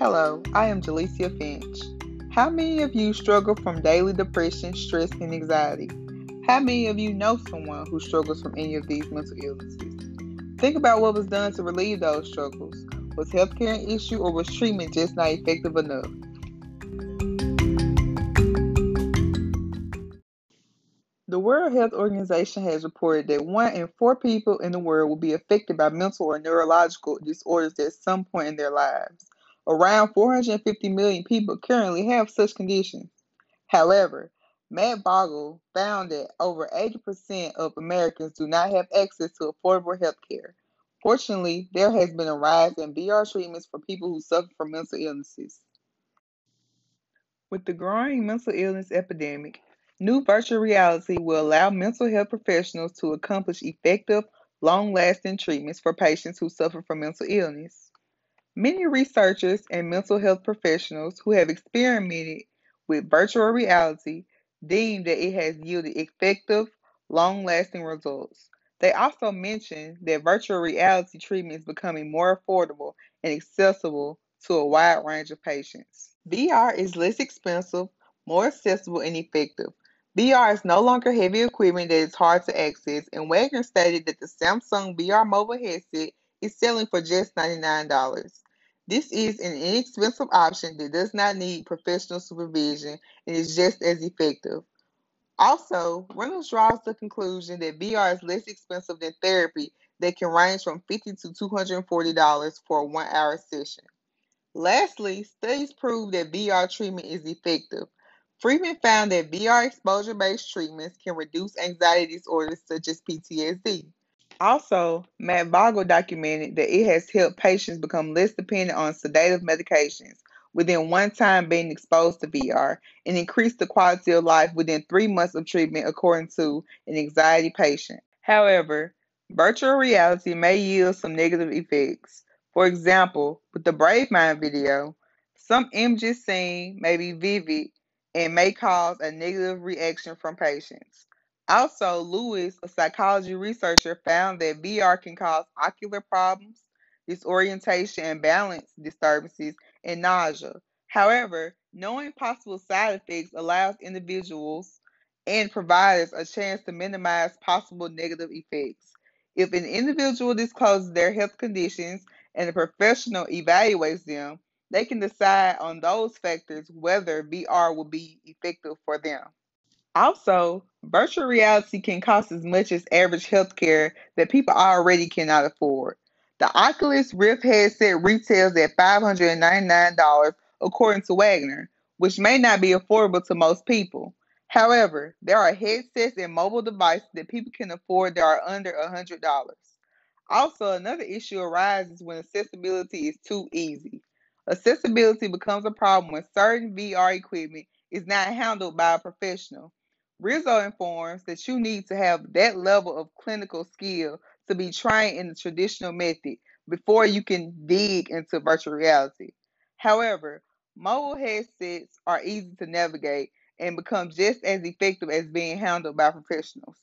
Hello, I am Jalecia Finch. How many of you struggle from daily depression, stress, and anxiety? How many of you know someone who struggles from any of these mental illnesses? Think about what was done to relieve those struggles. Was healthcare an issue or was treatment just not effective enough? The World Health Organization has reported that one in four people in the world will be affected by mental or neurological disorders at some point in their lives. Around 450 million people currently have such conditions. However, Matt Bogle found that over 80% of Americans do not have access to affordable health care. Fortunately, there has been a rise in VR treatments for people who suffer from mental illnesses. With the growing mental illness epidemic, new virtual reality will allow mental health professionals to accomplish effective, long lasting treatments for patients who suffer from mental illness. Many researchers and mental health professionals who have experimented with virtual reality deem that it has yielded effective, long lasting results. They also mention that virtual reality treatment is becoming more affordable and accessible to a wide range of patients. VR is less expensive, more accessible, and effective. VR is no longer heavy equipment that is hard to access, and Wagner stated that the Samsung VR mobile headset is selling for just $99. This is an inexpensive option that does not need professional supervision and is just as effective. Also, Reynolds draws the conclusion that VR is less expensive than therapy that can range from 50 to $240 for a one hour session. Lastly, studies prove that VR treatment is effective. Freeman found that VR exposure based treatments can reduce anxiety disorders such as PTSD. Also, Matt Vogel documented that it has helped patients become less dependent on sedative medications within one time being exposed to VR and increase the quality of life within three months of treatment, according to an anxiety patient. However, virtual reality may yield some negative effects. For example, with the Bravemind video, some images seen may be vivid and may cause a negative reaction from patients. Also, Lewis, a psychology researcher, found that VR can cause ocular problems, disorientation and balance disturbances, and nausea. However, knowing possible side effects allows individuals and providers a chance to minimize possible negative effects. If an individual discloses their health conditions and a professional evaluates them, they can decide on those factors whether VR will be effective for them. Also, virtual reality can cost as much as average healthcare that people already cannot afford. The Oculus Rift headset retails at $599 according to Wagner, which may not be affordable to most people. However, there are headsets and mobile devices that people can afford that are under $100. Also, another issue arises when accessibility is too easy. Accessibility becomes a problem when certain VR equipment is not handled by a professional. Rizzo informs that you need to have that level of clinical skill to be trained in the traditional method before you can dig into virtual reality. However, mobile headsets are easy to navigate and become just as effective as being handled by professionals.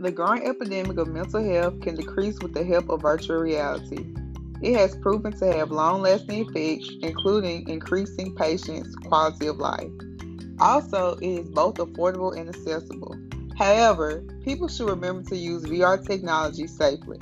The growing epidemic of mental health can decrease with the help of virtual reality. It has proven to have long lasting effects, including increasing patients' quality of life. Also, it is both affordable and accessible. However, people should remember to use VR technology safely.